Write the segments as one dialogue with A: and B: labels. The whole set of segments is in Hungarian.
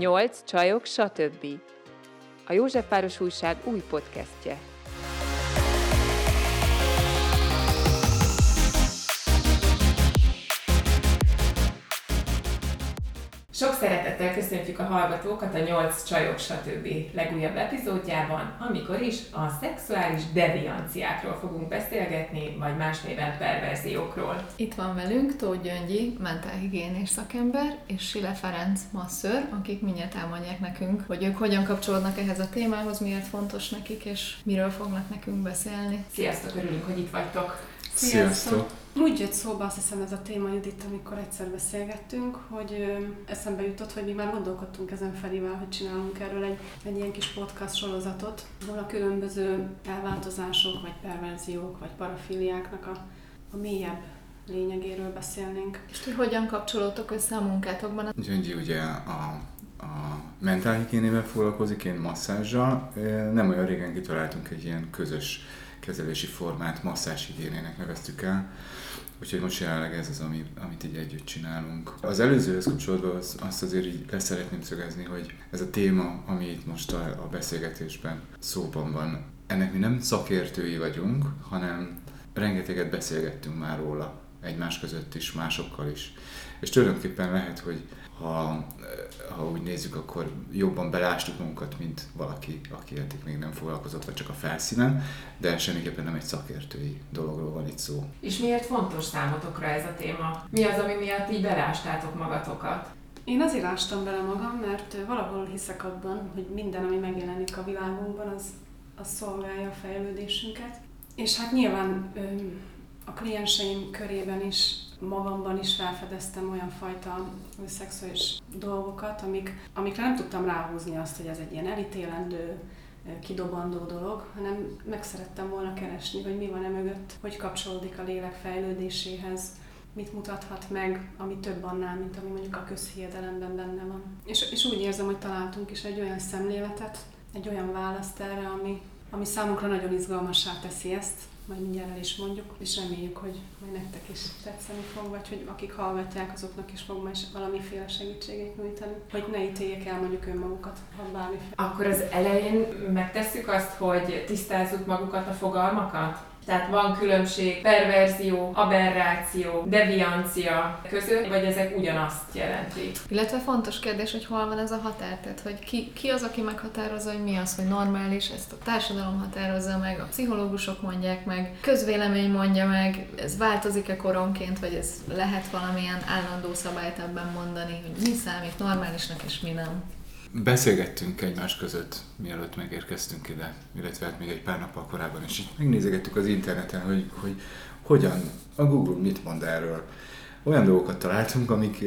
A: Nyolc csajok, stb. A Józsefváros Újság új podcastje. Szeretettel köszöntjük a hallgatókat a 8 csajok stb. legújabb epizódjában, amikor is a szexuális devianciákról fogunk beszélgetni, vagy más néven perverziókról.
B: Itt van velünk Tóth Gyöngyi, mentálhigiénés szakember, és Sile Ferenc masször, akik mindjárt elmondják nekünk, hogy ők hogyan kapcsolódnak ehhez a témához, miért fontos nekik, és miről fognak nekünk beszélni.
A: Sziasztok, örülünk, hogy itt vagytok!
C: Sziasztok! Úgy jött szóba azt hiszem ez a téma, Judit, amikor egyszer beszélgettünk, hogy eszembe jutott, hogy mi már gondolkodtunk ezen Ferivel, hogy csinálunk erről egy, egy ilyen kis podcast sorozatot, ahol a különböző elváltozások, vagy perverziók, vagy parafiliáknak a, a mélyebb lényegéről beszélnénk.
B: És ti hogyan kapcsolódtok össze a munkátokban?
D: Gyöngyi ugye a, a mentálhigiénével foglalkozik, én masszázsal. Nem olyan régen kitaláltunk egy ilyen közös kezelési formát, masszázshigiénének neveztük el. Úgyhogy most jelenleg ez az, ami, amit így együtt csinálunk. Az előzőhöz kapcsolódva az, azt azért így leszeretném szögezni, hogy ez a téma, ami itt most a, a beszélgetésben szóban van, ennek mi nem szakértői vagyunk, hanem rengeteget beszélgettünk már róla egymás között is, másokkal is. És tulajdonképpen lehet, hogy ha, ha úgy nézzük, akkor jobban belástuk magunkat, mint valaki, aki eddig még nem foglalkozott, vagy csak a felszínen, de semmiképpen nem egy szakértői dologról van itt szó.
A: És miért fontos számotokra ez a téma? Mi az, ami miatt így belástátok magatokat?
C: Én azért ástam bele magam, mert valahol hiszek abban, hogy minden, ami megjelenik a világunkban, az, az szolgálja a fejlődésünket. És hát nyilván a klienseim körében is magamban is felfedeztem olyan fajta szexuális dolgokat, amik, amikre nem tudtam ráhúzni azt, hogy ez egy ilyen elítélendő, kidobandó dolog, hanem meg szerettem volna keresni, hogy mi van e mögött, hogy kapcsolódik a lélek fejlődéséhez, mit mutathat meg, ami több annál, mint ami mondjuk a közhiedelemben benne van. És, és úgy érzem, hogy találtunk is egy olyan szemléletet, egy olyan választ erre, ami, ami számunkra nagyon izgalmassá teszi ezt, majd mindjárt el is mondjuk, és reméljük, hogy majd nektek is tetszeni fog, vagy hogy akik hallgatják, azoknak is fog majd valamiféle segítséget nyújtani, hogy ne ítéljék el mondjuk önmagukat, ha bármiféle.
A: Akkor az elején megtesszük azt, hogy tisztázzuk magukat a fogalmakat? Tehát van különbség perverzió, aberráció, deviancia között, vagy ezek ugyanazt jelentik?
B: Illetve fontos kérdés, hogy hol van ez a határ, tehát hogy ki, ki az, aki meghatározza, hogy mi az, hogy normális, ezt a társadalom határozza meg, a pszichológusok mondják meg, közvélemény mondja meg, ez változik-e koronként, vagy ez lehet valamilyen állandó szabályt ebben mondani, hogy mi számít normálisnak és mi nem.
D: Beszélgettünk egymás között, mielőtt megérkeztünk ide, illetve hát még egy pár nappal korábban is. Megnézegettük az interneten, hogy, hogy hogyan, a Google mit mond erről. Olyan dolgokat találtunk, amik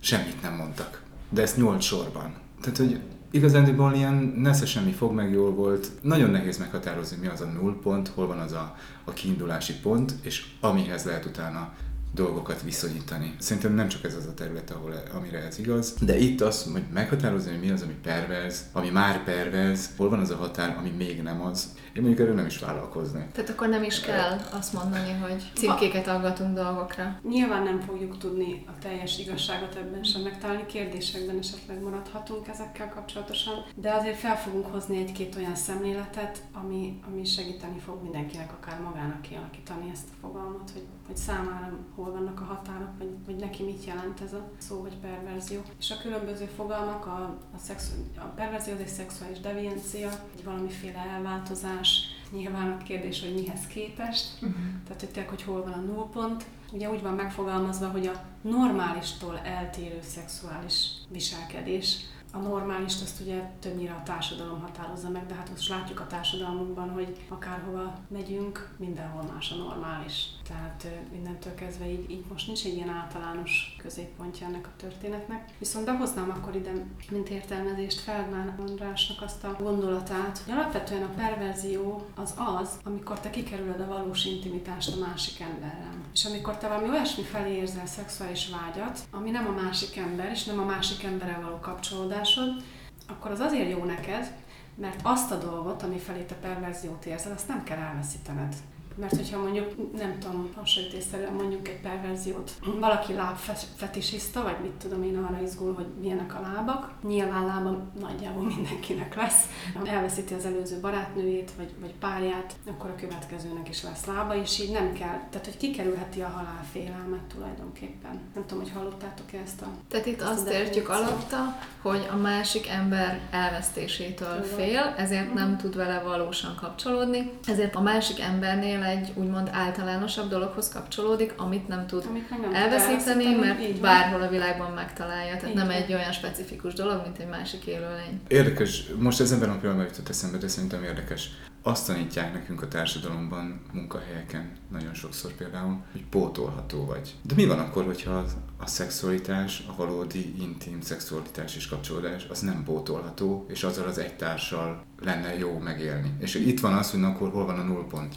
D: semmit nem mondtak. De ezt nyolc sorban. Tehát, hogy igazándiból ilyen nesze semmi fog meg jól volt. Nagyon nehéz meghatározni, mi az a nullpont, hol van az a, a kiindulási pont, és amihez lehet utána dolgokat viszonyítani. Szerintem nem csak ez az a terület, ahol, amire ez igaz, de itt az, hogy meghatározni, hogy mi az, ami perverz, ami már perverz, hol van az a határ, ami még nem az. Én mondjuk erről nem is vállalkoznék.
B: Tehát akkor nem is kell azt mondani, hogy címkéket aggatunk dolgokra.
C: Nyilván nem fogjuk tudni a teljes igazságot ebben sem megtalálni, kérdésekben esetleg maradhatunk ezekkel kapcsolatosan, de azért fel fogunk hozni egy-két olyan szemléletet, ami, ami segíteni fog mindenkinek, akár magának kialakítani ezt a fogalmat, hogy, hogy számára hol vannak a határok, vagy, vagy neki mit jelent ez a szó, vagy perverzió. És a különböző fogalmak, a, a, szexu, a perverzió az egy szexuális deviencia, egy valamiféle elváltozás, nyilván a kérdés, hogy mihez képest, uh-huh. tehát hogy tényleg, hogy hol van a nullpont. Ugye úgy van megfogalmazva, hogy a normálistól eltérő szexuális viselkedés, a normálist azt ugye többnyire a társadalom határozza meg, de hát most látjuk a társadalmunkban, hogy akárhova megyünk, mindenhol más a normális. Tehát mindentől kezdve így, így most nincs egy ilyen általános középpontja ennek a történetnek. Viszont behoznám akkor ide, mint értelmezést Feldmán Andrásnak azt a gondolatát, hogy alapvetően a perverzió az az, amikor te kikerülöd a valós intimitást a másik emberrel. És amikor te valami olyasmi felé érzel szexuális vágyat, ami nem a másik ember, és nem a másik emberrel való kapcsolódásod, akkor az azért jó neked, mert azt a dolgot, ami felé te perverziót érzel, azt nem kell elveszítened. Mert hogyha mondjuk, nem tudom, hasonlítésszerűen mondjuk egy perverziót, valaki lábfetisista, vagy mit tudom én arra izgul, hogy milyenek a lábak, nyilván lába nagyjából mindenkinek lesz. Ha elveszíti az előző barátnőjét, vagy, vagy párját, akkor a következőnek is lesz lába, és így nem kell, tehát hogy kikerülheti a halálfélelmet tulajdonképpen. Nem tudom, hogy hallottátok-e ezt a...
B: Tehát itt azt értjük alatta, hogy a másik ember elvesztésétől fél, ezért nem mhm. tud vele valósan kapcsolódni, ezért a másik embernél egy úgymond általánosabb dologhoz kapcsolódik, amit nem tud amit nem elveszíteni, mert bárhol a világban megtalálja. Tehát így nem van. egy olyan specifikus dolog, mint egy másik élőlény.
D: Érdekes, most ez ebben a pillanatban jutott eszembe, de szerintem érdekes azt tanítják nekünk a társadalomban, munkahelyeken nagyon sokszor például, hogy pótolható vagy. De mi van akkor, hogyha a szexualitás, a valódi intim szexualitás és kapcsolódás, az nem pótolható, és azzal az egy társal lenne jó megélni. És itt van az, hogy akkor hol van a nullpont.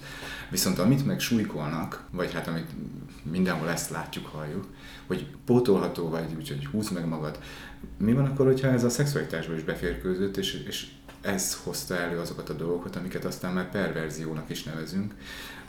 D: Viszont amit meg súlykolnak, vagy hát amit mindenhol ezt látjuk, halljuk, hogy pótolható vagy, úgyhogy húz meg magad. Mi van akkor, hogyha ez a szexualitásba is beférkőzött, és, és ez hozta elő azokat a dolgokat, amiket aztán már perverziónak is nevezünk,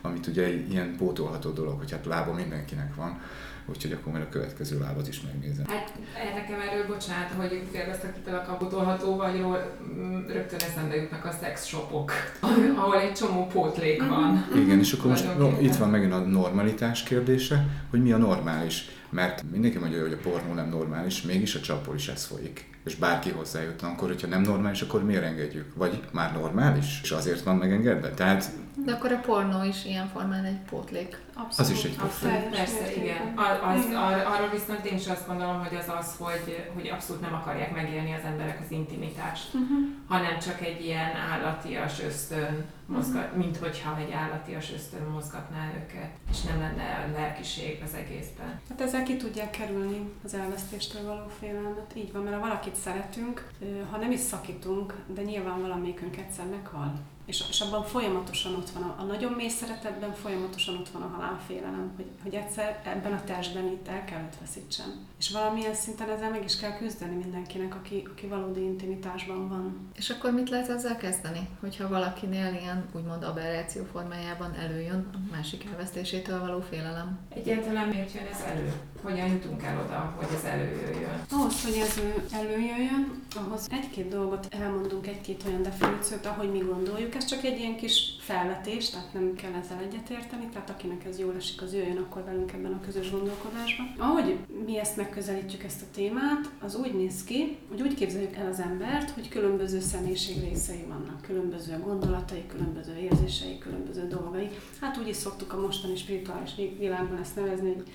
D: amit ugye ilyen pótolható dolog, hogy hát lába mindenkinek van, úgyhogy akkor majd a következő lábat is megnézem.
A: Hát nekem erről, bocsánat, hogy kérdeztek a kapotolható vagyról, mm, rögtön eszembe jutnak a sex shopok, ahol egy csomó pótlék van.
D: Igen, és akkor most no, itt van megint a normalitás kérdése, hogy mi a normális. Mert mindenki mondja, hogy a pornó nem normális, mégis a csapból is ez folyik és bárki hozzájutna, akkor hogyha nem normális, akkor miért engedjük? Vagy már normális, és azért van megengedve? Tehát...
B: De akkor a pornó is ilyen formán egy pótlék.
D: Abszolút. Az is egy pótlék.
A: Persze, igen. Az, az, ar, arról viszont én is azt gondolom, hogy az az, hogy, hogy abszolút nem akarják megélni az emberek az intimitást, uh-huh. hanem csak egy ilyen állatias ösztön mozgat, mint hogyha egy állatias ösztön mozgatná őket, és nem lenne lelkiség az egészben.
C: Hát ezzel ki tudják kerülni az elvesztéstől való félelmet. Így van, mert ha valakit szeretünk, ha nem is szakítunk, de nyilván valamelyikünk egyszer meghal, és, és abban folyamatosan ott van, a, a nagyon mély szeretetben folyamatosan ott van a halálfélelem, hogy, hogy egyszer ebben a testben itt el kell őt veszítsem. És valamilyen szinten ezzel meg is kell küzdeni mindenkinek, aki, aki valódi intimitásban van.
B: És akkor mit lehet ezzel kezdeni? Hogyha valakinél ilyen úgymond aberráció formájában előjön a másik elvesztésétől való félelem?
A: Egyáltalán miért jön ez elő? Hogyan jutunk el oda, hogy ez előjöjjön?
C: Ahhoz, hogy ez előjöjjön, ahhoz egy-két dolgot elmondunk, egy-két olyan definíciót, ahogy mi gondoljuk. Ez csak egy ilyen kis felvetés, tehát nem kell ezzel egyetérteni, tehát akinek ez jól esik, az jöjjön akkor velünk ebben a közös gondolkodásban. Ahogy mi ezt megközelítjük ezt a témát, az úgy néz ki, hogy úgy képzeljük el az embert, hogy különböző személyiség részei vannak, különböző gondolatai, különböző érzései, különböző dolgai. Hát úgy is szoktuk a mostani spirituális világban ezt nevezni, hogy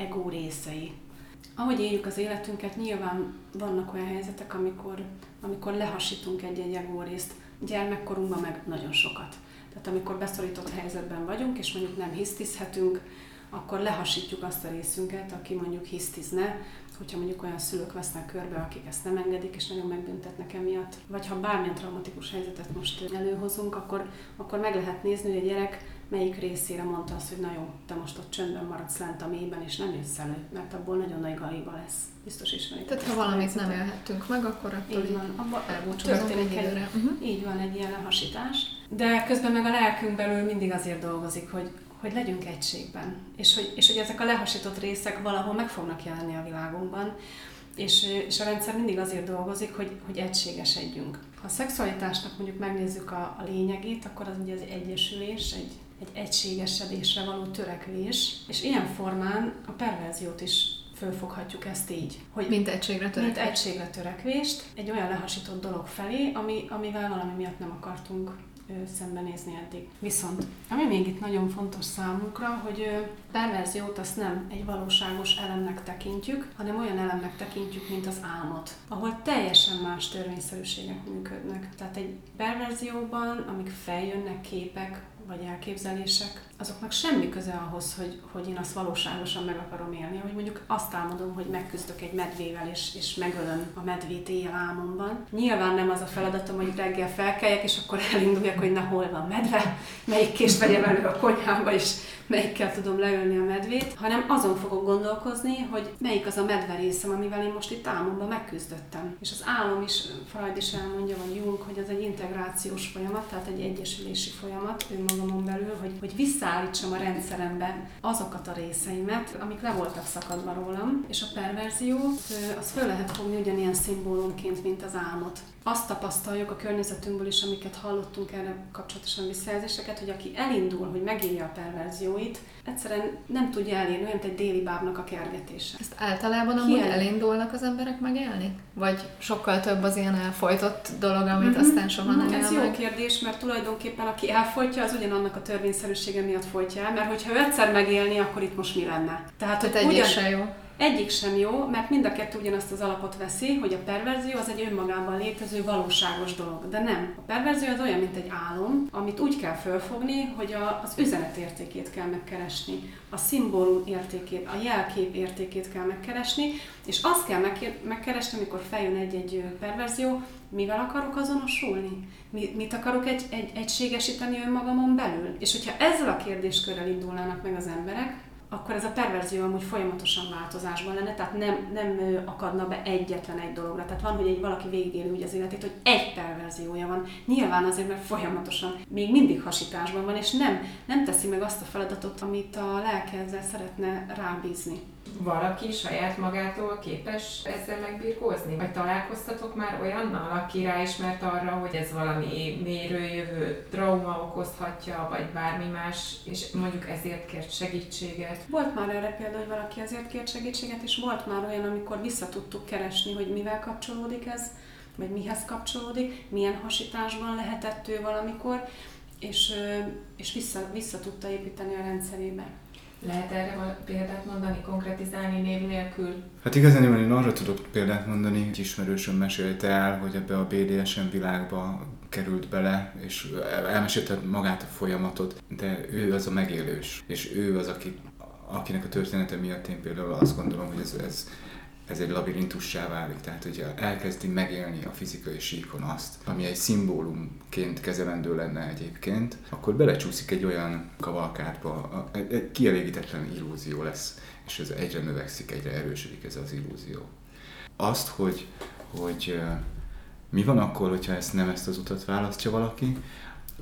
C: ego részei. Ahogy éljük az életünket, nyilván vannak olyan helyzetek, amikor, amikor lehasítunk egy-egy ego részt, gyermekkorunkban meg nagyon sokat. Tehát amikor beszorított helyzetben vagyunk, és mondjuk nem hisztizhetünk, akkor lehasítjuk azt a részünket, aki mondjuk hisztizne, hogyha mondjuk olyan szülők vesznek körbe, akik ezt nem engedik, és nagyon megbüntetnek emiatt. Vagy ha bármilyen traumatikus helyzetet most előhozunk, akkor, akkor meg lehet nézni, hogy a gyerek melyik részére mondta azt, hogy na jó, te most ott csöndben maradsz lent a mélyben, és nem jössz elő, mert abból nagyon nagy galiba lesz. Biztos ismerik.
B: Tehát ha valamit nem élhettünk meg, akkor attól így van. Abba elbúcsúzunk egy időre.
C: Uh-huh. Így van egy ilyen lehasítás. De közben meg a lelkünk belül mindig azért dolgozik, hogy, hogy legyünk egységben, és hogy, és hogy ezek a lehasított részek valahol meg fognak jelenni a világunkban, és, és a rendszer mindig azért dolgozik, hogy, hogy egységesedjünk. Ha a szexualitásnak mondjuk megnézzük a, a lényegét, akkor az ugye az egyesülés, egy, egy egységesedésre való törekvés, és ilyen formán a perverziót is fölfoghatjuk ezt így.
B: Hogy mint egységre törekvést.
C: Mint egységre törekvést, egy olyan lehasított dolog felé, ami, amivel valami miatt nem akartunk szembenézni eddig. Viszont, ami még itt nagyon fontos számunkra, hogy perverziót azt nem egy valóságos elemnek tekintjük, hanem olyan elemnek tekintjük, mint az álmot, ahol teljesen más törvényszerűségek működnek. Tehát egy perverzióban, amik feljönnek képek, vagy elképzelések, azoknak semmi köze ahhoz, hogy, hogy én azt valóságosan meg akarom élni. Hogy mondjuk azt álmodom, hogy megküzdök egy medvével, és, és megölöm a medvét éjjel álmomban. Nyilván nem az a feladatom, hogy reggel felkeljek, és akkor elinduljak, hogy na hol van medve, melyik kést vegyem elő a konyhába, és melyikkel tudom leölni a medvét, hanem azon fogok gondolkozni, hogy melyik az a medve részem, amivel én most itt álmomban megküzdöttem. És az álom is, Freud is elmondja, vagy Jung, hogy az egy integrációs folyamat, tehát egy egyesülési folyamat önmagában magamon belül, hogy, hogy visszaállítsam a rendszerembe azokat a részeimet, amik le voltak szakadva rólam, és a perverziót az föl lehet fogni ugyanilyen szimbólumként, mint az álmot azt tapasztaljuk a környezetünkből is, amiket hallottunk erre kapcsolatosan visszajelzéseket, hogy aki elindul, hogy megírja a perverzióit, egyszerűen nem tudja elérni, olyan, mint egy déli bábnak a kergetése.
B: Ezt általában amúgy Ilyen. elindulnak az emberek megélni? Vagy sokkal több az ilyen elfolytott dolog, amit mm-hmm. aztán soha nem
C: Ez jó meg? kérdés, mert tulajdonképpen aki elfolytja, az ugyanannak a törvényszerűsége miatt folytja el, mert hogyha ő egyszer megélni, akkor itt most mi lenne?
B: Tehát, Tehát hogy ugyan... jó.
C: Egyik sem jó, mert mind a kettő ugyanazt az alapot veszi, hogy a perverzió az egy önmagában létező valóságos dolog. De nem. A perverzió az olyan, mint egy álom, amit úgy kell fölfogni, hogy a, az üzenet értékét kell megkeresni, a szimbólum értékét, a jelkép értékét kell megkeresni, és azt kell megkeresni, amikor feljön egy-egy perverzió, mivel akarok azonosulni? Mit akarok egy, egy, egységesíteni önmagamon belül? És hogyha ezzel a kérdéskörrel indulnának meg az emberek, akkor ez a perverzió amúgy folyamatosan változásban lenne, tehát nem, nem akadna be egyetlen egy dologra. Tehát van, hogy egy valaki végigéli úgy az életét, hogy egy perverziója van. Nyilván azért, mert folyamatosan még mindig hasításban van, és nem, nem teszi meg azt a feladatot, amit a lelke ezzel szeretne rábízni
A: valaki saját magától képes ezzel megbirkózni? Vagy találkoztatok már olyannal, aki ráismert arra, hogy ez valami mérőjövő trauma okozhatja, vagy bármi más, és mondjuk ezért kért segítséget?
C: Volt már erre példa, hogy valaki ezért kért segítséget, és volt már olyan, amikor vissza tudtuk keresni, hogy mivel kapcsolódik ez, vagy mihez kapcsolódik, milyen hasításban lehetett ő valamikor, és, és vissza, vissza tudta építeni a rendszerébe.
A: Lehet erre példát mondani, konkretizálni név nélkül?
D: Hát igazán én arra tudok példát mondani, hogy ismerősöm mesélte el, hogy ebbe a BDSM világba került bele, és elmesélte magát a folyamatot, de ő az a megélős, és ő az, aki, akinek a története miatt én például azt gondolom, hogy ez, ez ez egy labirintussá válik, tehát hogy elkezdi megélni a fizikai síkon azt, ami egy szimbólumként kezelendő lenne egyébként, akkor belecsúszik egy olyan kavalkádba, egy kielégítetlen illúzió lesz, és ez egyre növekszik, egyre erősödik ez az illúzió. Azt, hogy, hogy mi van akkor, hogyha ezt nem ezt az utat választja valaki,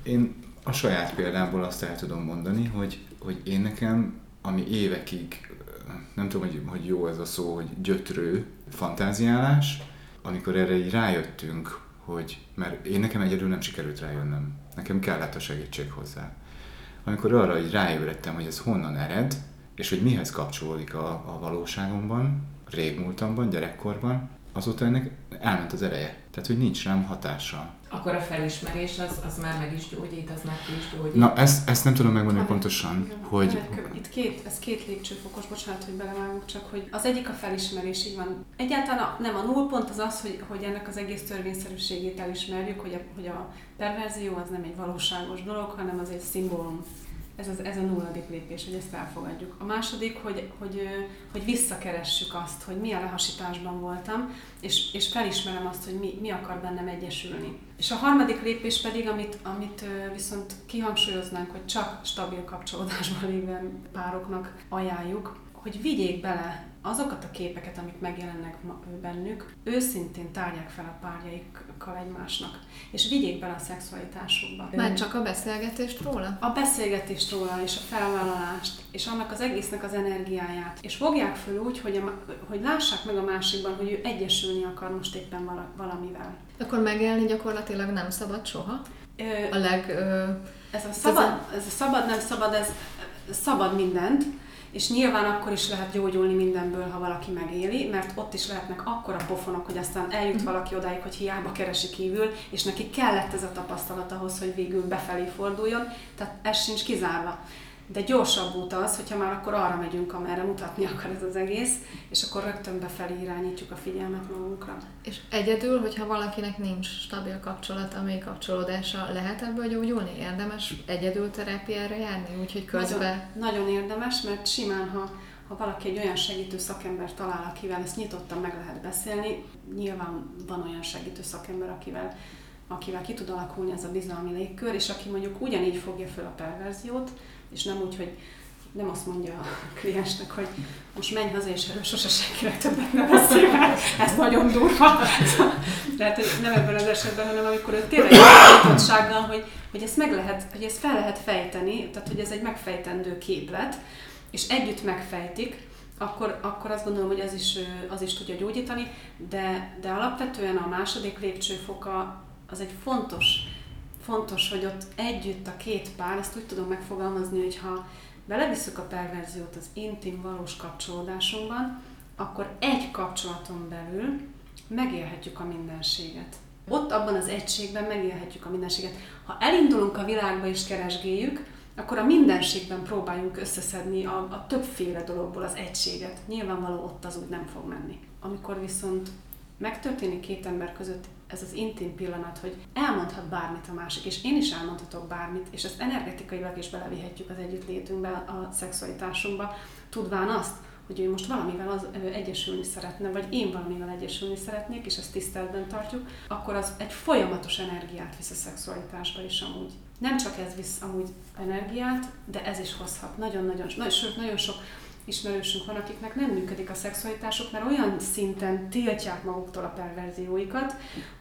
D: én a saját példámból azt el tudom mondani, hogy, hogy én nekem, ami évekig nem tudom, hogy, hogy jó ez a szó, hogy gyötrő fantáziálás, amikor erre így rájöttünk, hogy, mert én nekem egyedül nem sikerült rájönnöm, nekem kellett a segítség hozzá. Amikor arra így ráébredtem, hogy ez honnan ered, és hogy mihez kapcsolódik a, a valóságomban, régmúltamban, gyerekkorban, azóta ennek elment az ereje. Tehát, hogy nincs rám hatása.
A: Akkor a felismerés az, az már meg is gyógyít, az már ki is gyógyít.
D: Na, ezt, ezt nem tudom megmondani hát, pontosan, igen. hogy...
C: Itt két, ez két lépcsőfokos, bocsánat, hogy belevágok, csak hogy az egyik a felismerés, így van. Egyáltalán a, nem, a nullpont az az, hogy, hogy ennek az egész törvényszerűségét elismerjük, hogy a, hogy a perverzió az nem egy valóságos dolog, hanem az egy szimbólum ez, az, ez a nulladik lépés, hogy ezt elfogadjuk. A második, hogy, hogy, hogy visszakeressük azt, hogy milyen lehasításban voltam, és, és felismerem azt, hogy mi, mi akar bennem egyesülni. És a harmadik lépés pedig, amit, amit viszont kihangsúlyoznánk, hogy csak stabil kapcsolódásban lévő pároknak ajánljuk, hogy vigyék bele azokat a képeket, amik megjelennek bennük, őszintén tárják fel a párjaikkal egymásnak, és vigyék bele a szexualitásukba.
B: Már csak a beszélgetést róla?
C: A beszélgetést róla, és a felvállalást, és annak az egésznek az energiáját. És fogják föl úgy, hogy, a, hogy lássák meg a másikban, hogy ő egyesülni akar most éppen valamivel.
B: Akkor megélni gyakorlatilag nem szabad soha? Ö, a leg... Ö,
C: ez a szabad, ez a szabad, nem szabad, ez szabad mindent, és nyilván akkor is lehet gyógyulni mindenből, ha valaki megéli, mert ott is lehetnek akkora pofonok, hogy aztán eljut mhm. valaki odáig, hogy hiába keresi kívül, és neki kellett ez a tapasztalat ahhoz, hogy végül befelé forduljon, tehát ez sincs kizárva de gyorsabb út az, hogyha már akkor arra megyünk, amerre mutatni akar ez az egész, és akkor rögtön befelé irányítjuk a figyelmet magunkra.
B: És egyedül, hogyha valakinek nincs stabil kapcsolata, még kapcsolódása, lehet ebből gyógyulni? Érdemes egyedül terápiára járni, úgyhogy közben...
C: Nagyon, nagyon érdemes, mert simán, ha, ha valaki egy olyan segítő szakember talál, akivel ezt nyitottan meg lehet beszélni, nyilván van olyan segítő szakember, akivel akivel ki tud alakulni ez a bizalmi légkör, és aki mondjuk ugyanígy fogja föl a perverziót, és nem úgy, hogy nem azt mondja a kliensnek, hogy most menj haza, és erről sose senkinek többet ne beszél, ez nagyon durva. Tehát nem ebben az esetben, hanem amikor ő tényleg nyitottsággal, hogy hogy ezt meg lehet, hogy ezt fel lehet fejteni, tehát hogy ez egy megfejtendő képlet, és együtt megfejtik, akkor, akkor azt gondolom, hogy az is, az is tudja gyógyítani, de, de alapvetően a második lépcsőfoka az egy fontos, fontos, hogy ott együtt a két pár, ezt úgy tudom megfogalmazni, hogy ha belevisszük a perverziót az intim, valós kapcsolódásunkban, akkor egy kapcsolaton belül megélhetjük a mindenséget. Ott abban az egységben megélhetjük a mindenséget. Ha elindulunk a világba és keresgéljük, akkor a mindenségben próbáljunk összeszedni a, a többféle dologból az egységet. Nyilvánvaló ott az úgy nem fog menni. Amikor viszont megtörténik két ember között ez az intim pillanat, hogy elmondhat bármit a másik, és én is elmondhatok bármit, és ezt energetikailag is belevihetjük az együttlétünkbe, a szexualitásunkba, tudván azt, hogy ő most valamivel az, ö, egyesülni szeretne, vagy én valamivel egyesülni szeretnék, és ezt tiszteletben tartjuk, akkor az egy folyamatos energiát visz a szexualitásba is amúgy. Nem csak ez visz amúgy energiát, de ez is hozhat. Nagyon-nagyon, nagyon, sőt, nagyon sok ismerősünk van, akiknek nem működik a szexualitásuk, mert olyan szinten tiltják maguktól a perverzióikat,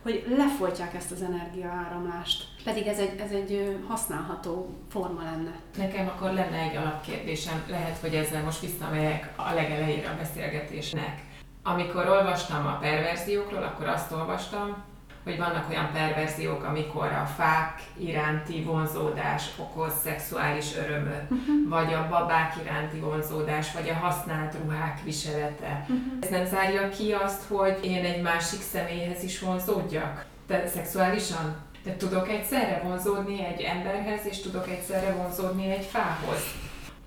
C: hogy lefolytják ezt az energiaáramlást. Pedig ez egy, ez egy használható forma lenne.
A: Nekem akkor lenne egy alapkérdésem, lehet, hogy ezzel most visszamegyek a legelejére a beszélgetésnek. Amikor olvastam a perverziókról, akkor azt olvastam, hogy vannak olyan perverziók, amikor a fák iránti vonzódás okoz szexuális örömöt, uh-huh. vagy a babák iránti vonzódás, vagy a használt ruhák viselete. Uh-huh. Ez nem zárja ki azt, hogy én egy másik személyhez is vonzódjak? Te szexuálisan? De tudok egyszerre vonzódni egy emberhez, és tudok egyszerre vonzódni egy fához.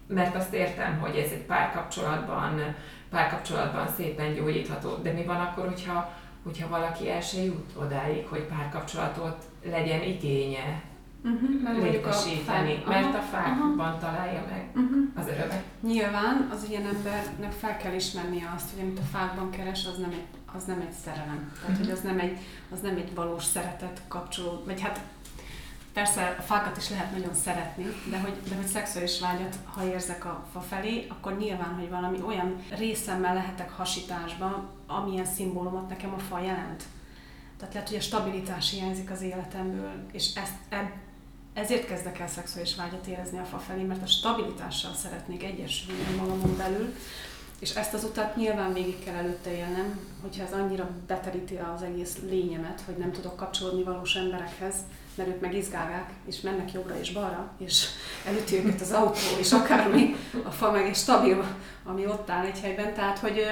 A: Mert azt értem, hogy ez egy párkapcsolatban, párkapcsolatban szépen gyógyítható. De mi van akkor, hogyha hogyha valaki el se jut odáig, hogy párkapcsolatot legyen igénye uh-huh, mert létesíteni, a mert a fákban uh-huh. találja meg uh-huh. az örömet.
C: Nyilván az ilyen embernek fel kell ismernie azt, hogy amit a fákban keres, az nem egy, az nem egy szerelem. Tehát, uh-huh. hogy az nem egy, az nem egy valós szeretet kapcsolód, vagy hát Persze a fákat is lehet nagyon szeretni, de hogy, de hogy szexuális vágyat, ha érzek a fa felé, akkor nyilván, hogy valami olyan részemmel lehetek hasításban, amilyen szimbólumot nekem a fa jelent. Tehát lehet, hogy a stabilitás hiányzik az életemből, és ezt, eb, ezért kezdek el szexuális vágyat érezni a fa felé, mert a stabilitással szeretnék egyesülni magamon belül, és ezt az utat nyilván végig kell előtte élnem, hogyha ez annyira beteríti az egész lényemet, hogy nem tudok kapcsolódni valós emberekhez, mert ők meg izgálják, és mennek jobbra és balra, és előtti őket az autó, és akármi, a fa meg egy stabil, ami ott áll egy helyben. Tehát, hogy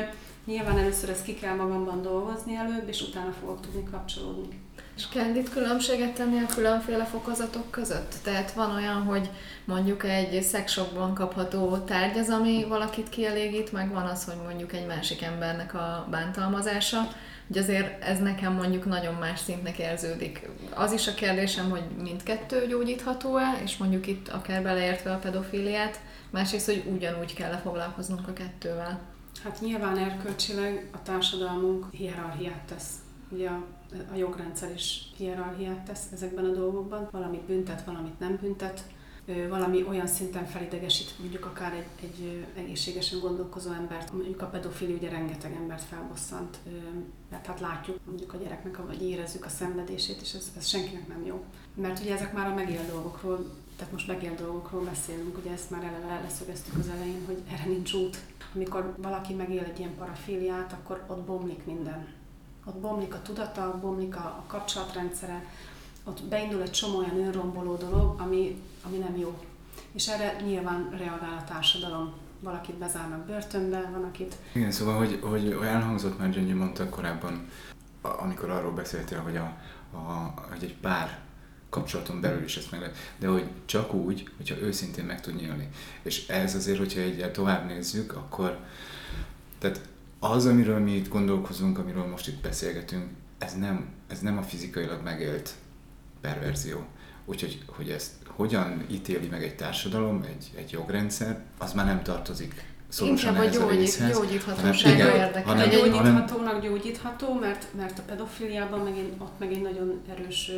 C: nyilván először ezt ki kell magamban dolgozni előbb, és utána fogok tudni kapcsolódni.
B: És kell itt különbséget tenni a különféle fokozatok között? Tehát van olyan, hogy mondjuk egy szexokban kapható tárgy az, ami valakit kielégít, meg van az, hogy mondjuk egy másik embernek a bántalmazása, hogy azért ez nekem mondjuk nagyon más szintnek érződik. Az is a kérdésem, hogy mindkettő gyógyítható-e, és mondjuk itt akár beleértve a pedofiliát, másrészt, hogy ugyanúgy kell foglalkoznunk a kettővel.
C: Hát nyilván erkölcsileg a társadalmunk hierarchiát tesz. Ugye a, a jogrendszer is hierarchiát tesz ezekben a dolgokban. Valamit büntet, valamit nem büntet valami olyan szinten felidegesít, mondjuk akár egy, egy egészségesen gondolkozó embert, mondjuk a pedofili ugye rengeteg embert felbosszant, mert hát látjuk mondjuk a gyereknek, vagy érezzük a szenvedését, és ez, ez senkinek nem jó. Mert ugye ezek már a megélt dolgokról, tehát most megélt dolgokról beszélünk, ugye ezt már eleve leszögeztük az elején, hogy erre nincs út. Amikor valaki megél egy ilyen parafiliát, akkor ott bomlik minden. Ott bomlik a tudata, bomlik a, a kapcsolatrendszere, ott beindul egy csomó olyan önromboló dolog, ami, ami nem jó. És erre nyilván reagál a társadalom. Valakit bezárnak börtönbe, van akit...
D: Igen, szóval, hogy, hogy elhangzott már Gyöngyi mondta korábban, amikor arról beszéltél, hogy, a, a, hogy egy pár kapcsolaton belül is ezt meg lehet, de hogy csak úgy, hogyha őszintén meg tud nyílni. És ez azért, hogyha egy tovább nézzük, akkor tehát az, amiről mi itt gondolkozunk, amiről most itt beszélgetünk, ez nem, ez nem a fizikailag megélt perverzió. Úgyhogy hogy ezt hogyan ítéli meg egy társadalom, egy, egy jogrendszer, az már nem tartozik szorosan
B: Inkább a gyógyít, gyógyíthatósága érdekel.
C: Hanem, gyógyíthatónak gyógyítható, mert, mert a pedofiliában megint, ott meg egy nagyon erős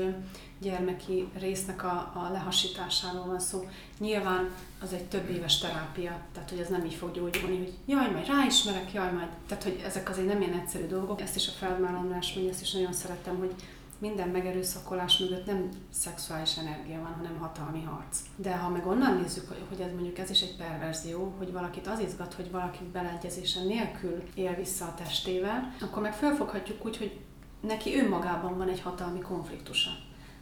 C: gyermeki résznek a, a lehasításáról van szó. Nyilván az egy több éves terápia, tehát hogy ez nem így fog gyógyulni, hogy jaj, majd ráismerek, jaj, majd. Tehát, hogy ezek azért nem ilyen egyszerű dolgok. Ezt is a felmállalás mondja, ezt is nagyon szeretem, hogy minden megerőszakolás mögött nem szexuális energia van, hanem hatalmi harc. De ha meg onnan nézzük, hogy, ez mondjuk ez is egy perverzió, hogy valakit az izgat, hogy valaki beleegyezése nélkül él vissza a testével, akkor meg felfoghatjuk úgy, hogy neki önmagában van egy hatalmi konfliktusa.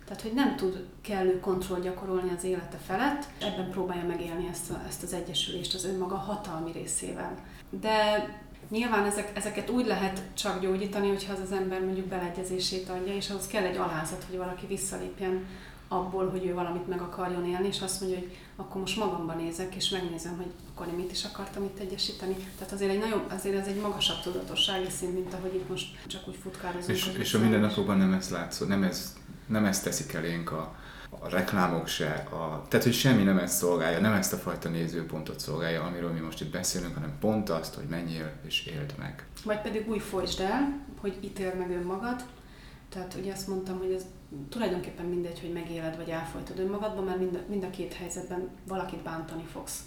C: Tehát, hogy nem tud kellő kontroll gyakorolni az élete felett, ebben próbálja megélni ezt, a, ezt az egyesülést az önmaga hatalmi részével. De nyilván ezek, ezeket úgy lehet csak gyógyítani, hogyha az az ember mondjuk beleegyezését adja, és ahhoz kell egy alázat, hogy valaki visszalépjen abból, hogy ő valamit meg akarjon élni, és azt mondja, hogy akkor most magamban nézek, és megnézem, hogy akkor én mit is akartam itt egyesíteni. Tehát azért, egy nagyon, azért ez egy magasabb tudatossági szint, mint ahogy itt most csak úgy futkározunk.
D: És, és a mindennapokban nem ez látszó, nem ez, nem ezt teszik elénk a, a reklámok se, a, tehát hogy semmi nem ezt szolgálja, nem ezt a fajta nézőpontot szolgálja, amiről mi most itt beszélünk, hanem pont azt, hogy menjél és éld meg.
C: Vagy pedig úgy folytsd el, hogy ítél meg önmagad. Tehát ugye azt mondtam, hogy ez tulajdonképpen mindegy, hogy megéled vagy elfolytod önmagadban, mert mind a, mind a két helyzetben valakit bántani fogsz.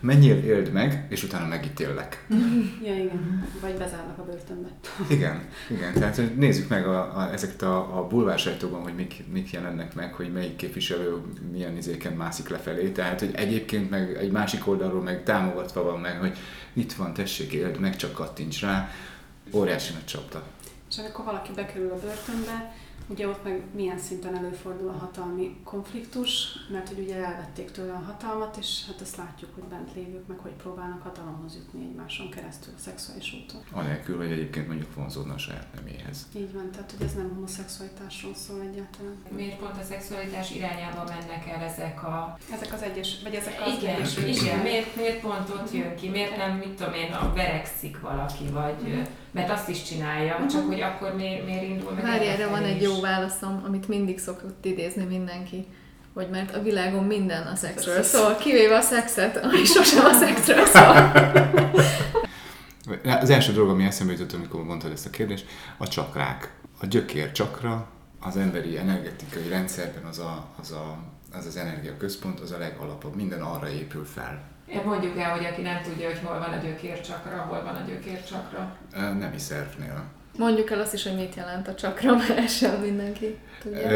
D: Menjél, éld meg, és utána megítéllek.
C: ja, igen. Vagy bezárnak a börtönbe.
D: igen, igen. Tehát hogy nézzük meg a, a, ezeket a, a bulvársajtóban, hogy mik, mik jelennek meg, hogy melyik képviselő milyen izéken mászik lefelé. Tehát, hogy egyébként meg egy másik oldalról meg támogatva van meg, hogy itt van, tessék, éld meg, csak kattints rá. Óriási nagy csapta.
C: És amikor valaki bekerül a börtönbe, Ugye ott meg milyen szinten előfordul a hatalmi konfliktus, mert hogy ugye elvették tőle a hatalmat, és hát azt látjuk, hogy bent lévők meg hogy próbálnak hatalomhoz jutni egymáson keresztül a szexuális úton.
D: Anélkül, hogy egyébként mondjuk vonzódna a saját neméhez.
C: Így van, tehát hogy ez nem homoszexualitásról szól egyáltalán.
A: Miért pont a szexualitás irányába mennek el ezek a...
C: Ezek az egyes, vagy ezek az
A: Igen,
C: egyes
A: igen. Miért, miért pont ott jön ki? Miért nem, mit tudom én, a verekszik valaki, vagy... Uh-huh mert azt is csinálja, uh-huh. csak hogy akkor miért, miért indul meg
B: Várj, erre van egy jó válaszom, amit mindig szokott idézni mindenki, hogy mert a világon minden a szexről szól, kivéve a szexet, ami sosem a szexről szól.
D: Az első dolog, ami eszembe jutott, amikor mondtad ezt a kérdést, a csakrák. A gyökér csakra az emberi energetikai rendszerben az a, az, a, az, az energiaközpont, az a legalapabb. Minden arra épül fel.
A: Mondjuk el, hogy aki nem tudja, hogy hol van a gyökércsakra, hol van a gyökércsakra.
D: Nemi szervnél.
B: Mondjuk el azt is, hogy mit jelent a csakra, mert sem mindenki tudja.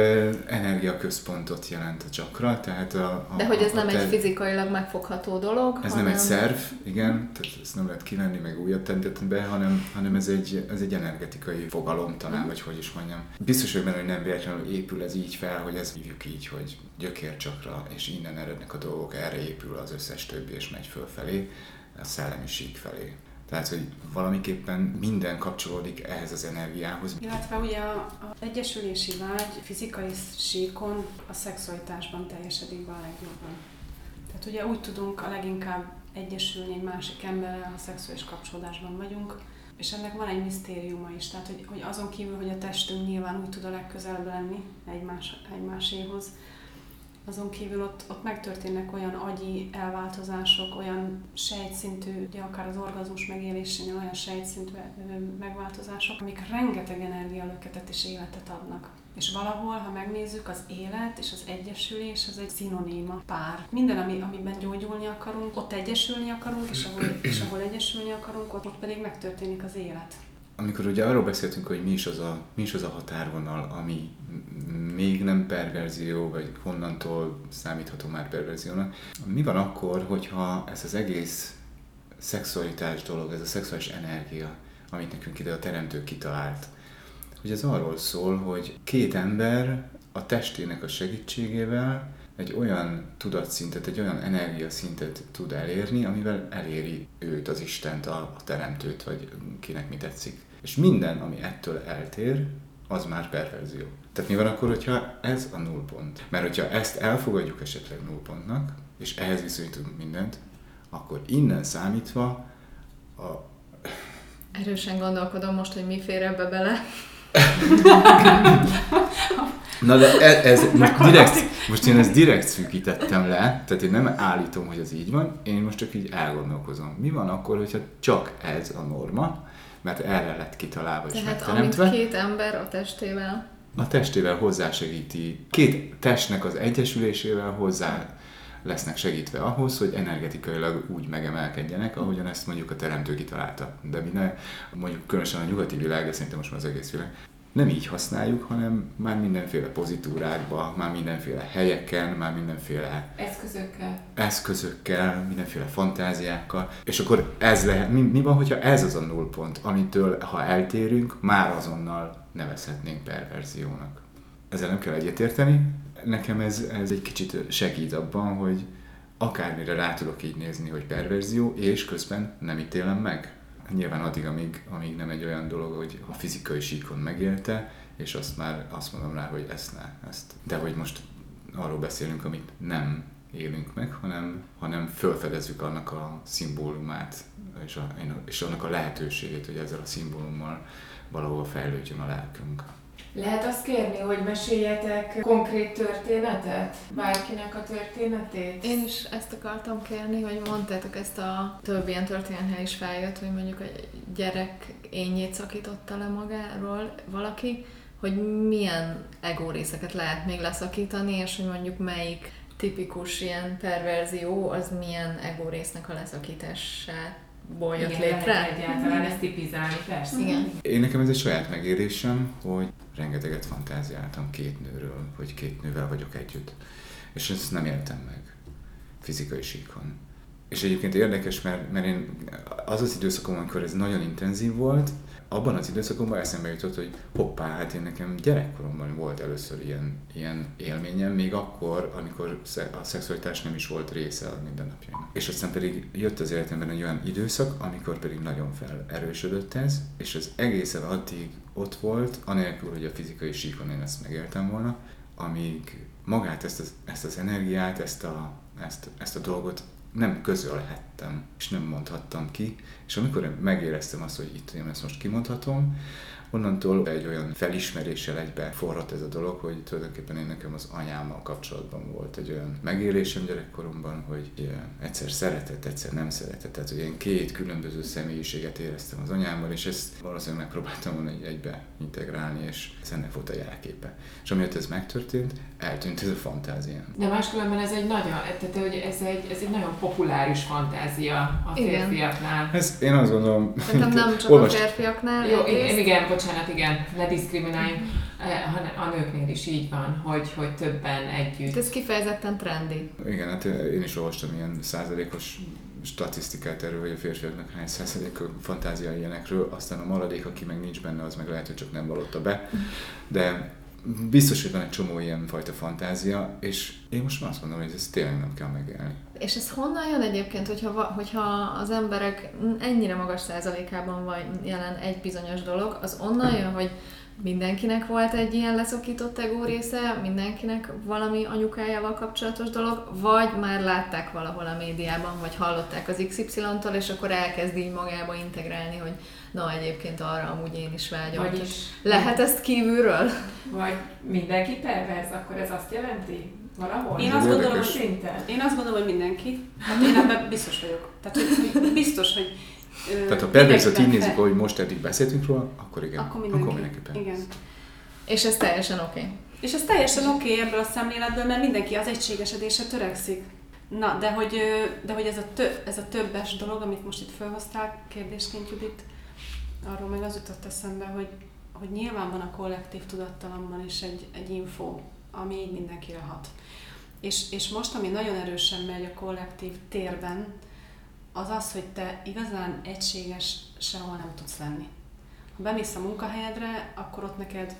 D: energiaközpontot jelent a csakra, tehát a,
B: a De hogy ez a, nem a egy fizikailag megfogható dolog,
D: Ez hanem... nem egy szerv, igen, tehát ezt nem lehet kivenni, meg újat tenni be, hanem, hanem ez, egy, ez egy energetikai fogalom talán, mm. vagy hogy is mondjam. Biztos hogy benne, hogy nem véletlenül épül ez így fel, hogy ez hívjuk így, hogy gyökércsakra, és innen erednek a dolgok, erre épül az összes többi, és megy fölfelé, a szellemiség felé. Tehát, hogy valamiképpen minden kapcsolódik ehhez az energiához.
C: Illetve ugye az egyesülési vágy fizikai síkon a szexualitásban teljesedik be a legjobban. Tehát ugye úgy tudunk a leginkább egyesülni egy másik emberrel, ha szexuális kapcsolódásban vagyunk, és ennek van egy misztériuma is, tehát hogy, hogy azon kívül, hogy a testünk nyilván úgy tud a legközelebb lenni egymás, egymáséhoz, azon kívül ott, ott megtörténnek olyan agyi elváltozások, olyan sejtszintű, ugye akár az orgazmus megélésénél olyan sejtszintű megváltozások, amik rengeteg energialöketet és életet adnak. És valahol, ha megnézzük, az élet és az egyesülés az egy szinoníma, pár. Minden, ami, amiben gyógyulni akarunk, ott egyesülni akarunk, és ahol, és ahol egyesülni akarunk, ott, ott pedig megtörténik az élet
D: amikor ugye arról beszéltünk, hogy mi is az a, mi is az a határvonal, ami még nem perverzió, vagy honnantól számítható már perverziónak, mi van akkor, hogyha ez az egész szexualitás dolog, ez a szexuális energia, amit nekünk ide a teremtő kitalált, hogy ez arról szól, hogy két ember a testének a segítségével egy olyan tudatszintet, egy olyan energiaszintet tud elérni, amivel eléri őt, az Istent, a, a teremtőt, vagy kinek mi tetszik. És minden, ami ettől eltér, az már perverzió. Tehát mi van akkor, hogyha ez a nullpont? Mert hogyha ezt elfogadjuk esetleg nullpontnak, és ehhez viszonyítunk mindent, akkor innen számítva a...
B: Erősen gondolkodom most, hogy mi fér ebbe bele.
D: Na de ez, ez most, direkt, most én ezt direkt szűkítettem le, tehát én nem állítom, hogy ez így van, én most csak így elgondolkozom. Mi van akkor, hogyha csak ez a norma, mert erre lett kitalálva és
B: Tehát amit két ember a testével.
D: A testével hozzásegíti, két testnek az egyesülésével hozzá lesznek segítve ahhoz, hogy energetikailag úgy megemelkedjenek, ahogyan ezt mondjuk a teremtő kitalálta. De mi ne, mondjuk különösen a nyugati világ, de szerintem most már az egész világ, nem így használjuk, hanem már mindenféle pozitúrákba, már mindenféle helyeken, már mindenféle
A: eszközökkel,
D: eszközökkel mindenféle fantáziákkal, és akkor ez lehet, mi, mi van, hogyha ez az a nullpont, amitől ha eltérünk, már azonnal nevezhetnénk perverziónak. Ezzel nem kell egyetérteni, nekem ez, ez egy kicsit segít abban, hogy akármire rá tudok így nézni, hogy perverzió, és közben nem ítélem meg. Nyilván addig, amíg, amíg nem egy olyan dolog, hogy a fizikai síkon megélte, és azt már azt mondom rá, hogy ezt ne, ezt. De hogy most arról beszélünk, amit nem élünk meg, hanem, hanem felfedezzük annak a szimbólumát, és, a, és annak a lehetőségét, hogy ezzel a szimbólummal valahol fejlődjön a lelkünk.
A: Lehet azt kérni, hogy meséljetek konkrét történetet? Bárkinek a történetét?
B: Én is ezt akartam kérni, hogy mondtátok ezt a több ilyen történethely is feljött, hogy mondjuk egy gyerek ényét szakította le magáról valaki, hogy milyen ego részeket lehet még leszakítani, és hogy mondjuk melyik tipikus ilyen perverzió, az milyen ego résznek a leszakítását ból jött
A: Igen,
B: létre.
A: egyáltalán ezt tipizálni, persze.
B: Igen.
D: Én nekem ez egy saját megérésem, hogy rengeteget fantáziáltam két nőről, hogy két nővel vagyok együtt. És ezt nem éltem meg fizikai síkon. És egyébként érdekes, mert, mert én az az időszakom, amikor ez nagyon intenzív volt, abban az időszakomban eszembe jutott, hogy hoppá, hát én nekem gyerekkoromban volt először ilyen, ilyen élményem, még akkor, amikor a szexualitás nem is volt része a mindennapjainak. És aztán pedig jött az életemben egy olyan időszak, amikor pedig nagyon felerősödött ez, és az egészen addig ott volt, anélkül, hogy a fizikai síkon én ezt megéltem volna, amíg magát ezt az, ezt az energiát, ezt a, ezt, ezt a dolgot nem közölhettem, és nem mondhattam ki, és amikor megéreztem azt, hogy itt én ezt most kimondhatom, onnantól egy olyan felismeréssel egybe forrott ez a dolog, hogy tulajdonképpen én nekem az anyámmal kapcsolatban volt egy olyan megélésem gyerekkoromban, hogy egyszer szeretett, egyszer nem szeretett. Tehát, hogy én két különböző személyiséget éreztem az anyámmal, és ezt valószínűleg megpróbáltam volna egybe integrálni, és ez ennek volt a jelképe. És amiatt ez megtörtént, eltűnt ez a fantáziám.
A: De máskülönben ez egy nagyon, tehát hogy ez egy, ez egy nagyon populáris fantázia a
B: Igen.
A: férfiaknál.
D: Ez én azt gondolom...
B: Szerintem nem csak
D: Olvast-
B: a férfiaknál.
A: Jó,
B: egyrészt.
A: igen, igen, bocsánat, igen, ne diszkrimináljunk, Eh, hanem a nőknél is így van, hogy, hogy többen együtt.
B: Ez kifejezetten trendi.
D: Igen, hát én is olvastam ilyen százalékos statisztikát erről, hogy a férfiaknak hány százalék a fantázia ilyenekről, aztán a maradék, aki meg nincs benne, az meg lehet, hogy csak nem vallotta be. De biztos, hogy van egy csomó ilyen fajta fantázia, és én most már azt mondom, hogy ezt tényleg nem kell megélni.
B: És ez honnan jön egyébként, hogyha, hogyha az emberek ennyire magas százalékában van jelen egy bizonyos dolog, az onnan jön, hogy mindenkinek volt egy ilyen leszokított ego része, mindenkinek valami anyukájával kapcsolatos dolog, vagy már látták valahol a médiában, vagy hallották az XY-tól, és akkor elkezd így magába integrálni, hogy na egyébként arra amúgy én is vágyom.
A: Vagyis,
B: Lehet ezt kívülről?
A: vagy mindenki perverz, akkor ez azt jelenti? Valahol?
C: Én
D: azt gondolom,
C: hogy-. Én azt gondolom, hogy mindenki. Hát én ebben biztos vagyok. Tehát hogy, biztos, hogy
D: Tehát ha perverziót így nézzük,
C: fel-
D: hogy most eddig beszéltünk róla, akkor igen.
C: Akkor mindenki.
D: Akkor mindenképpen.
C: Igen.
B: És ez teljesen oké. Okay.
C: És ez teljesen oké okay ebből a szemléletből, mert mindenki az egységesedésre törekszik. Na, de hogy, de hogy ez, a tö, ez a többes dolog, amit most itt felhoztál kérdésként, Judit, arról meg az jutott eszembe, hogy, hogy nyilván van a kollektív tudattalamban is egy, egy info, ami így mindenkire hat. És, és most, ami nagyon erősen megy a kollektív térben, az az, hogy te igazán egységes sehol nem tudsz lenni. Ha bemész a munkahelyedre, akkor ott neked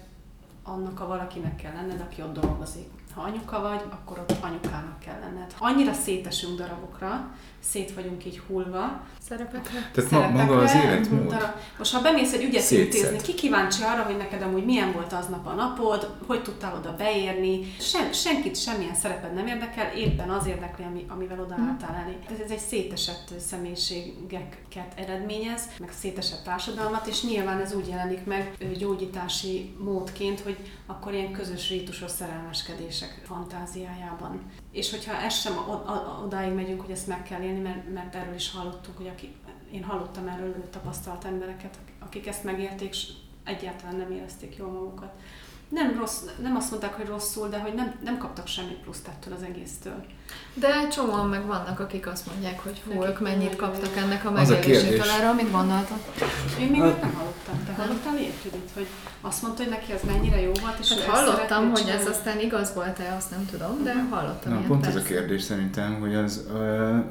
C: annak a valakinek kell lenned, aki ott dolgozik. Ha anyuka vagy, akkor ott anyukának kell lenned. Annyira szétesünk darabokra, szét vagyunk így hullva,
B: Szerepekre?
D: Tehát ma, maga az
C: szerepekre,
D: életmód.
C: Most ha bemész egy ügyet
D: Szétszed.
C: intézni, ki kíváncsi arra, hogy neked amúgy milyen volt aznap a napod, hogy tudtál oda beérni, Sen, senkit semmilyen szereped nem érdekel, éppen az érdekli, ami, amivel odaálltál elé. Ez, ez egy szétesett személyiségeket eredményez, meg szétesett társadalmat, és nyilván ez úgy jelenik meg gyógyítási módként, hogy akkor ilyen közös rítusos szerelmeskedések fantáziájában. És hogyha ez sem odáig megyünk, hogy ezt meg kell élni, mert, mert erről is hallottuk, hogy aki, én hallottam erről tapasztalt embereket, akik ezt megélték, és egyáltalán nem érezték jól magukat. Nem, rossz, nem azt mondták, hogy rosszul, de hogy nem, nem kaptak semmi pluszt ettől az egésztől.
B: De csomóan meg vannak, akik azt mondják, hogy hú, ők mennyit kaptak ennek a megélésétől. Erről mit gondoltak?
C: Én még
D: Hát-
C: nem hallottam. Te hallottál ilyet, Judit, hogy azt mondta, hogy neki az mennyire jó volt, és
B: Hát hallottam, hogy ez aztán igaz volt-e, azt nem tudom, de hallottam
D: Na,
B: ilyet,
D: pont ez a
B: persze.
D: kérdés szerintem, hogy, az,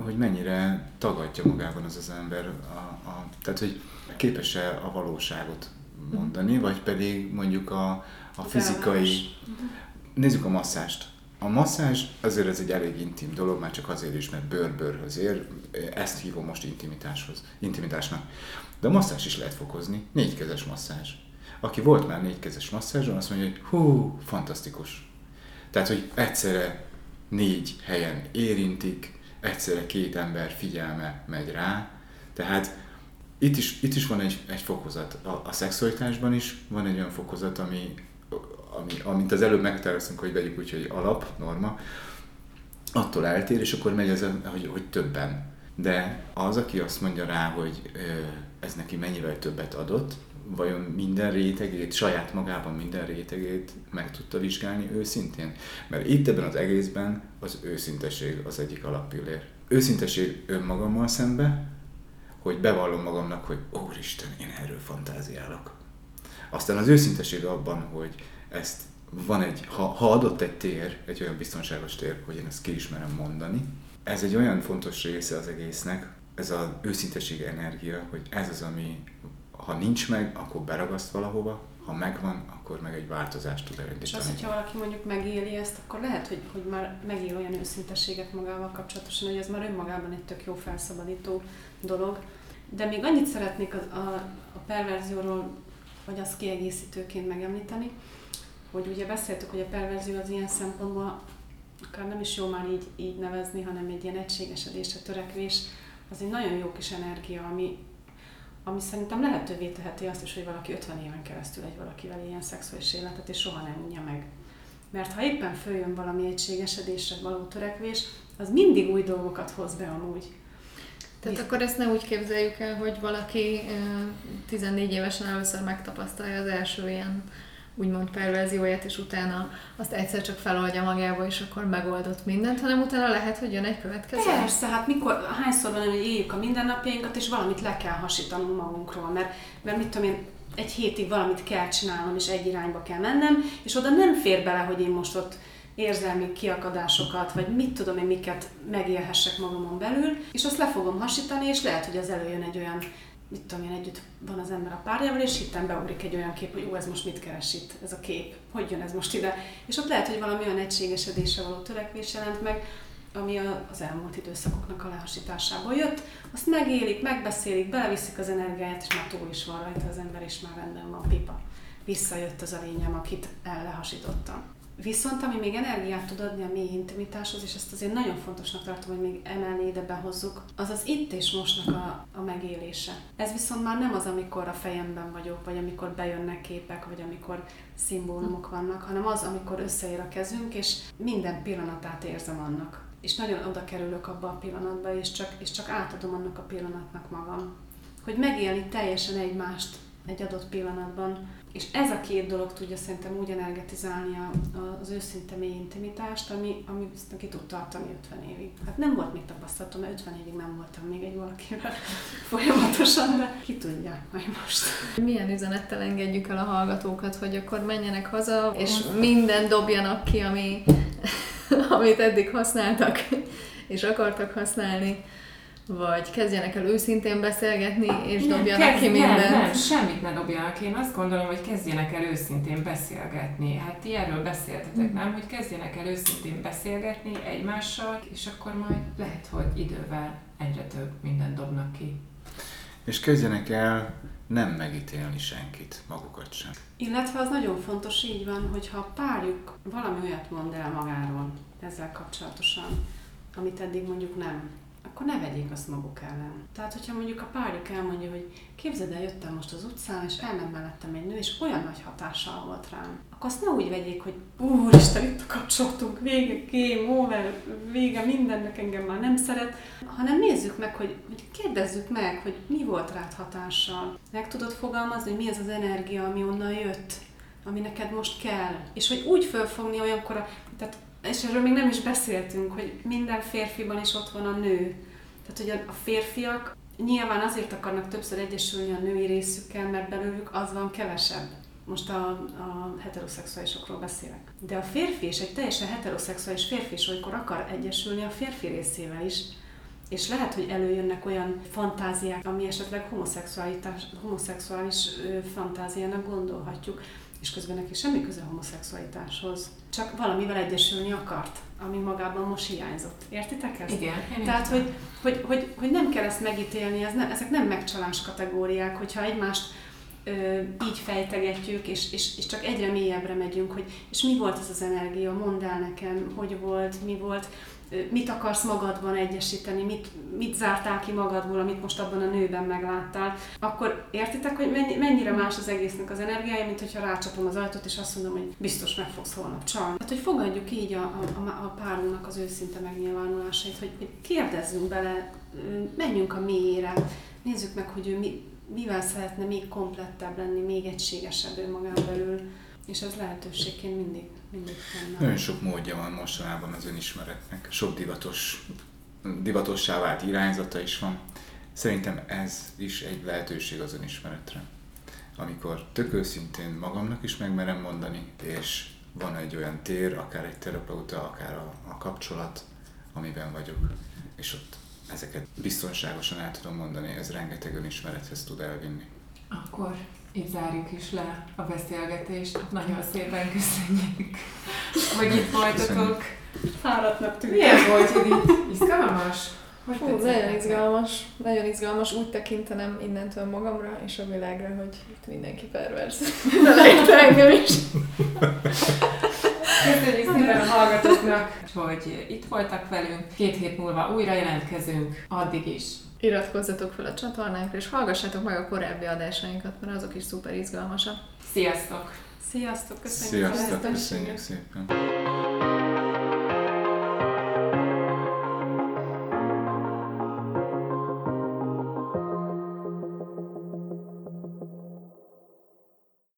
D: hogy mennyire tagadja magában az az ember, a, a, tehát hogy képes-e a valóságot mondani, vagy pedig mondjuk a, a fizikai... Nézzük a masszást. A masszázs azért ez egy elég intim dolog, már csak azért is, mert bőr-bőrhöz ér, ezt hívom most intimitáshoz, intimitásnak. De a masszázs is lehet fokozni, négykezes masszázs. Aki volt már négykezes masszázson, azt mondja, hogy hú, fantasztikus. Tehát, hogy egyszerre négy helyen érintik, egyszerre két ember figyelme megy rá, tehát itt is, itt is van egy, egy fokozat. A, a szexualitásban is van egy olyan fokozat, ami, ami, amint az előbb megterveztünk, hogy vegyük úgy, hogy alap, norma, attól eltér, és akkor megy az, hogy, hogy többen. De az, aki azt mondja rá, hogy ez neki mennyivel többet adott, vajon minden rétegét, saját magában minden rétegét meg tudta vizsgálni őszintén? Mert itt ebben az egészben az őszinteség az egyik alappillér. Őszinteség önmagammal szembe, hogy bevallom magamnak, hogy Úristen, én erről fantáziálok. Aztán az őszinteség abban, hogy ezt van egy, ha, ha adott egy tér, egy olyan biztonságos tér, hogy én ezt ki is merem mondani, ez egy olyan fontos része az egésznek, ez az őszinteség energia, hogy ez az, ami ha nincs meg, akkor beragaszt valahova, ha megvan, akkor meg egy változást tud
C: És az,
D: elindítani.
C: hogyha valaki mondjuk megéli ezt, akkor lehet, hogy, hogy már megél olyan őszinteséget magával kapcsolatosan, hogy ez már önmagában egy tök jó felszabadító dolog. De még annyit szeretnék a, a, a perverzióról, vagy azt kiegészítőként megemlíteni, hogy ugye beszéltük, hogy a perverzió az ilyen szempontból akár nem is jó már így, így nevezni, hanem egy ilyen egységesedésre törekvés, az egy nagyon jó kis energia, ami, ami szerintem lehetővé teheti azt is, hogy valaki 50 éven keresztül egy valakivel ilyen szexuális életet, és soha nem unja meg. Mert ha éppen följön valami egységesedésre való törekvés, az mindig új dolgokat hoz be amúgy.
B: Tehát akkor ezt ne úgy képzeljük el, hogy valaki ö, 14 évesen először megtapasztalja az első ilyen úgymond perverzióját, és utána azt egyszer csak feloldja magába, és akkor megoldott mindent, hanem utána lehet, hogy jön egy következő.
C: Persze, hát mikor, hányszor van, hogy éljük a mindennapjainkat, és valamit le kell hasítanunk magunkról, mert, mert mit tudom én, egy hétig valamit kell csinálnom, és egy irányba kell mennem, és oda nem fér bele, hogy én most ott érzelmi kiakadásokat, vagy mit tudom én, miket megélhessek magamon belül, és azt le fogom hasítani, és lehet, hogy az előjön egy olyan, mit tudom én, együtt van az ember a párjával, és hittem beugrik egy olyan kép, hogy ú, ez most mit keres itt, ez a kép, hogy jön ez most ide. És ott lehet, hogy valami olyan egységesedésre való törekvés jelent meg, ami az elmúlt időszakoknak a lehasításából jött, azt megélik, megbeszélik, beleviszik az energiáját, és már túl is van rajta az ember, és már rendben van pipa. Visszajött az a lényem, akit ellehasítottam. Viszont ami még energiát tud adni a mély intimitáshoz, és ezt azért nagyon fontosnak tartom, hogy még emellé ide behozzuk, az az itt és mostnak a, a megélése. Ez viszont már nem az, amikor a fejemben vagyok, vagy amikor bejönnek képek, vagy amikor szimbólumok vannak, hanem az, amikor összeér a kezünk, és minden pillanatát érzem annak. És nagyon oda kerülök abba a pillanatba, és csak, és csak átadom annak a pillanatnak magam. Hogy megélni teljesen egymást egy adott pillanatban. És ez a két dolog tudja szerintem úgy energetizálni a, a, az őszinte mély intimitást, ami, ami viszont ki tud tartani 50 évig. Hát nem volt még tapasztalatom, mert 50 évig nem voltam még egy valakivel folyamatosan, de ki tudja majd most.
B: Milyen üzenettel engedjük el a hallgatókat, hogy akkor menjenek haza, és minden dobjanak ki, ami, amit eddig használtak, és akartak használni, vagy kezdjenek el őszintén beszélgetni, és
A: Nem,
B: dobjanak
A: kezd-
B: ki mindent.
A: Nem, nem, semmit ne dobjanak. Én azt gondolom, hogy kezdjenek el őszintén beszélgetni. Hát ti erről beszéltetek, nem? Hogy kezdjenek el őszintén beszélgetni egymással, és akkor majd lehet, hogy idővel egyre több mindent dobnak ki.
D: És kezdjenek el nem megítélni senkit, magukat sem.
C: Illetve az nagyon fontos, így van, hogy ha a párjuk valami olyat mond el magáról ezzel kapcsolatosan, amit eddig mondjuk nem, akkor ne vegyék azt maguk ellen. Tehát, hogyha mondjuk a párjuk elmondja, hogy képzeld el, jöttem most az utcán, és elment mellettem egy nő, és olyan nagy hatással volt rám, akkor azt ne úgy vegyék, hogy úristen, itt a vége, game over, vége mindennek engem már nem szeret, hanem nézzük meg, hogy, hogy kérdezzük meg, hogy mi volt rád hatással. Meg tudod fogalmazni, hogy mi az az energia, ami onnan jött, ami neked most kell. És hogy úgy fölfogni olyankor, a, tehát, és erről még nem is beszéltünk, hogy minden férfiban is ott van a nő. Tehát, hogy a, férfiak nyilván azért akarnak többször egyesülni a női részükkel, mert belőlük az van kevesebb. Most a, a heteroszexuálisokról beszélek. De a férfi és egy teljesen heteroszexuális férfi is olykor akar egyesülni a férfi részével is, és lehet, hogy előjönnek olyan fantáziák, ami esetleg homoszexuális fantáziának gondolhatjuk, és közben neki semmi köze a homoszexualitáshoz. Csak valamivel egyesülni akart, ami magában most hiányzott. Értitek ezt?
A: Igen.
C: Tehát, hogy, hogy, hogy, hogy nem kell ezt megítélni, ez nem, ezek nem megcsalás kategóriák, hogyha egymást ö, így fejtegetjük, és, és, és csak egyre mélyebbre megyünk, hogy és mi volt ez az energia, mondd el nekem, hogy volt, mi volt, mit akarsz magadban egyesíteni, mit, mit zártál ki magadból, amit most abban a nőben megláttál, akkor értitek, hogy mennyi, mennyire más az egésznek az energiája, mint hogyha rácsapom az ajtót, és azt mondom, hogy biztos meg fogsz holnap csalni. Hát, hogy fogadjuk így a, a, a párunknak az őszinte megnyilvánulásait, hogy, hogy kérdezzünk bele, menjünk a mélyére, nézzük meg, hogy ő mi, mivel szeretne még komplettebb lenni, még egységesebb önmagán belül, és ez lehetőségként mindig.
D: Nagyon sok módja van mostanában az önismeretnek. Sok divatos, divatossá vált irányzata is van. Szerintem ez is egy lehetőség az önismeretre. Amikor tök őszintén magamnak is megmerem mondani, és van egy olyan tér, akár egy terapeuta, akár a, a kapcsolat, amiben vagyok, és ott ezeket biztonságosan el tudom mondani, ez rengeteg önismerethez tud elvinni.
A: Akkor itt zárjuk is le a beszélgetést. Nagyon szépen köszönjük, hogy itt voltatok.
C: Fáradtnak tűnik.
A: Milyen volt, Judit? Izgalmas? Hogy
B: Fú, nagyon izgalmas, nagyon izgalmas. Úgy tekintenem innentől magamra és a világra, hogy itt mindenki pervers. Beleérte engem is.
A: Köszönjük szépen a hallgatóknak, hogy itt voltak velünk. Két hét múlva újra jelentkezünk. Addig is
B: Iratkozzatok fel a csatornánkra, és hallgassátok meg a korábbi adásainkat, mert azok is szuper izgalmasak.
A: Sziasztok!
C: Sziasztok, köszönjük!
D: Sziasztok, köszönjük szépen!